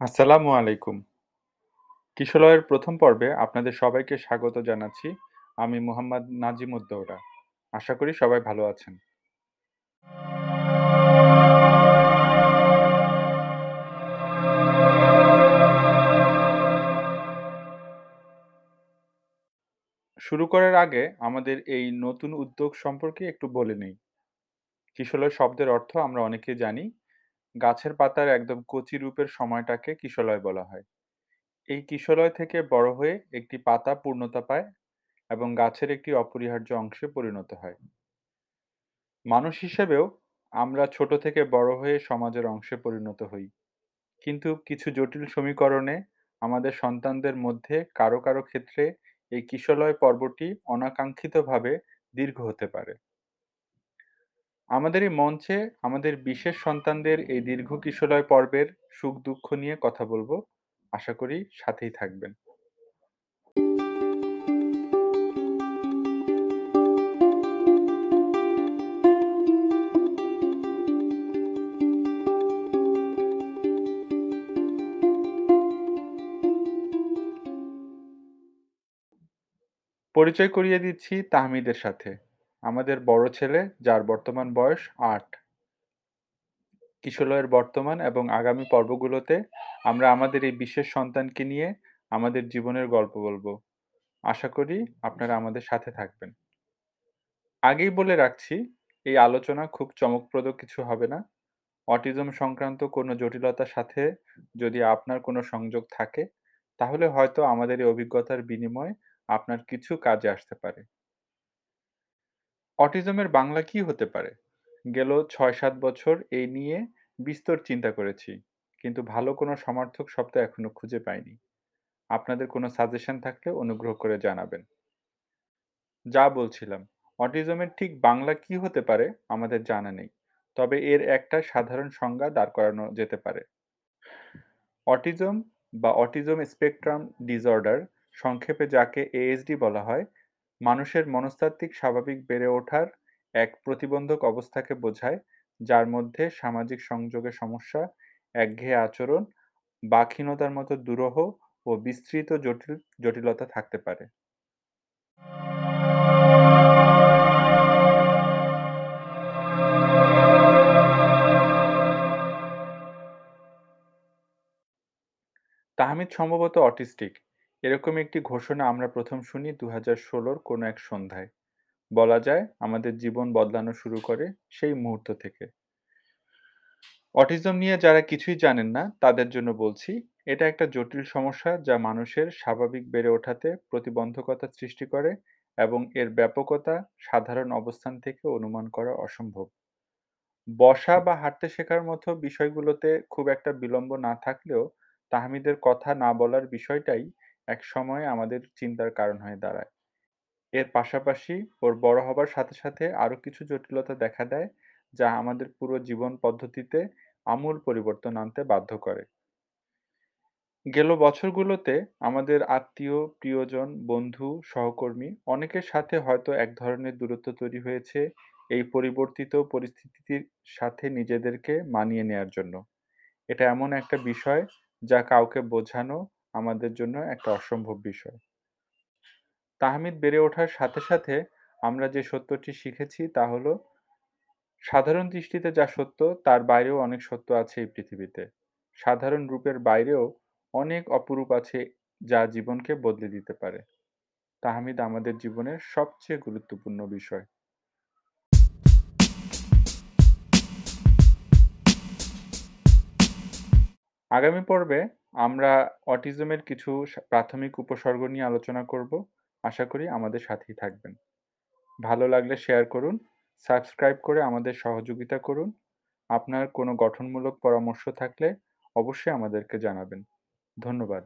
আসসালামু আলাইকুম। কিশলয়ের প্রথম পর্বে আপনাদের সবাইকে স্বাগত জানাচ্ছি। আমি মোহাম্মদ নাজিমুদ্দৌলা। আশা করি সবাই ভালো আছেন। শুরু করার আগে আমাদের এই নতুন উদ্যোগ সম্পর্কে একটু বলে নেই। কিশলয় শব্দের অর্থ আমরা অনেকেই জানি। গাছের পাতার একদম কচি রূপের সময়টাকে কিশলয় বলা হয়। এই কিশলয় থেকে বড় হয়ে একটি পাতা পূর্ণতা পায় এবং গাছের একটি অপরিহার্য অংশে পরিণত হয়। মানুষ হিসেবেও আমরা ছোট থেকে বড় হয়ে সমাজের অংশে পরিণত হই। কিন্তু কিছু জটিল সমীকরণে আমাদের সন্তানদের মধ্যে কারও, কারও ক্ষেত্রে এই কিশলয় পর্বটি অনাকাঙ্ক্ষিতভাবে দীর্ঘ হতে পারে। আমাদের এই মঞ্চে আমাদের বিশেষ সন্তানদের এই দীর্ঘ কিশোরয় পর্বের সুখ-দুঃখ নিয়ে কথা বলব আশা করি সাথেই থাকবেন। পরিচয় করিয়ে দিচ্ছি তাহমিদের সাথে। আমাদের বড় ছেলে যার বর্তমান বয়স ৮। কিশলয়ের বর্তমান এবং আগামী পর্বগুলোতে আমরা আমাদের এই বিশেষ সন্তানকে নিয়ে আমাদের জীবনের গল্প বলব আশা করি আপনারা আমাদের সাথে থাকবেন। আগেই বলে রাখছি, এই আলোচনা খুব চমকপ্রদ কিছু হবে না। অটিজম সংক্রান্ত কোনো জটিলতার সাথে যদি আপনার কোনো সংযোগ থাকে, তাহলে হয়তো আমাদের এই অভিজ্ঞতার বিনিময়ে আপনার কিছু কাজে আসতে পারে। অটিজমের বাংলা কী হতে পারে? গেল ৬-৭ বছর এই নিয়ে বিস্তর চিন্তা করেছি। কিন্তু ভালো কোনো সমার্থক শব্দ এখনও খুঁজে পাইনি। আপনাদের কোনো সাজেশন থাকলে অনুগ্রহ করে জানাবেন। যা বলছিলাম, অটিজমের ঠিক বাংলা কী হতে পারে আমাদের জানা নেই। তবে এর একটা সাধারণ সংজ্ঞা দাঁড় করানো যেতে পারে। অটিজম বা অটিজম স্পেকট্রাম ডিসঅর্ডার সংক্ষেপে যাকে এএসডি বলা হয়, মানুষের মনস্তাত্ত্বিক স্বাভাবিক বেড়ে ওঠার এক প্রতিবন্ধক অবস্থাকে বোঝায়, যার মধ্যে সামাজিক সংযোগে সমস্যা, একঘেয়ে আচরণ, বাকহীনতার মতো দুরহ ও বিস্তৃত জটিল জটিলতা থাকতে পারে। তাহমিদ সম্ভবত অটিস্টিক, এরকম একটি ঘোষণা আমরা প্রথম শুনি ২০১৬র কোনো এক সন্ধ্যায়। বলা যায় আমাদের জীবন বদলানো শুরু করে সেই মুহূর্ত থেকে। অটিজম নিয়ে যারা কিছুই জানেন না তাদের জন্য বলছি, এটা একটা জটিল সমস্যা যা মানুষের স্বাভাবিক বেড়ে ওঠাতে প্রতিবন্ধকতা সৃষ্টি করে এবং এর ব্যাপকতা সাধারণ অবস্থান থেকে অনুমান করা অসম্ভব। বসা বা হাঁটতে শেখার মতো বিষয়গুলোতে খুব একটা বিলম্ব না থাকলেও তাহমিদের কথা না বলার বিষয়টাই একসময় আমাদের চিন্তার কারণ হয়ে দাঁড়ায়। এর পাশাপাশি ওর বড় হবার সাথে, সাথে আরও কিছু জটিলতা দেখা দেয় যা আমাদের পুরো জীবন পদ্ধতিতে আমূল পরিবর্তন আনতে বাধ্য করে। গেল বছরগুলোতে আমাদের আত্মীয়, প্রিয়জন, বন্ধু, সহকর্মী অনেকের সাথে হয়তো এক ধরনের দূরত্ব তৈরি হয়েছে এই পরিবর্তিত পরিস্থিতির সাথে নিজেদেরকে মানিয়ে নেয়ার জন্য। এটা এমন একটা বিষয় যা কাউকে বোঝানো আমাদের জন্য একটা অসম্ভব বিষয়। তাহমিদ বেড়ে ওঠার সাথে, সাথে আমরা যে সত্যটি শিখেছি তা হলো, সাধারণ দৃষ্টিতে যা সত্য তার বাইরেও অনেক সত্য আছে এই পৃথিবীতে। সাধারণ রূপের বাইরেও অনেক অপরূপ আছে যা জীবনকে বদলে দিতে পারে। তাহমিদ আমাদের জীবনের সবচেয়ে গুরুত্বপূর্ণ বিষয়। আগামী পর্বে আমরা অটিজমের কিছু প্রাথমিক উপসর্গ নিয়ে আলোচনা করব। আশা করি আমাদের সাথেই থাকবেন। ভালো লাগলে শেয়ার করুন, সাবস্ক্রাইব করে আমাদের সহযোগিতা করুন। আপনার কোনো গঠনমূলক পরামর্শ থাকলে অবশ্যই আমাদেরকে জানাবেন। ধন্যবাদ।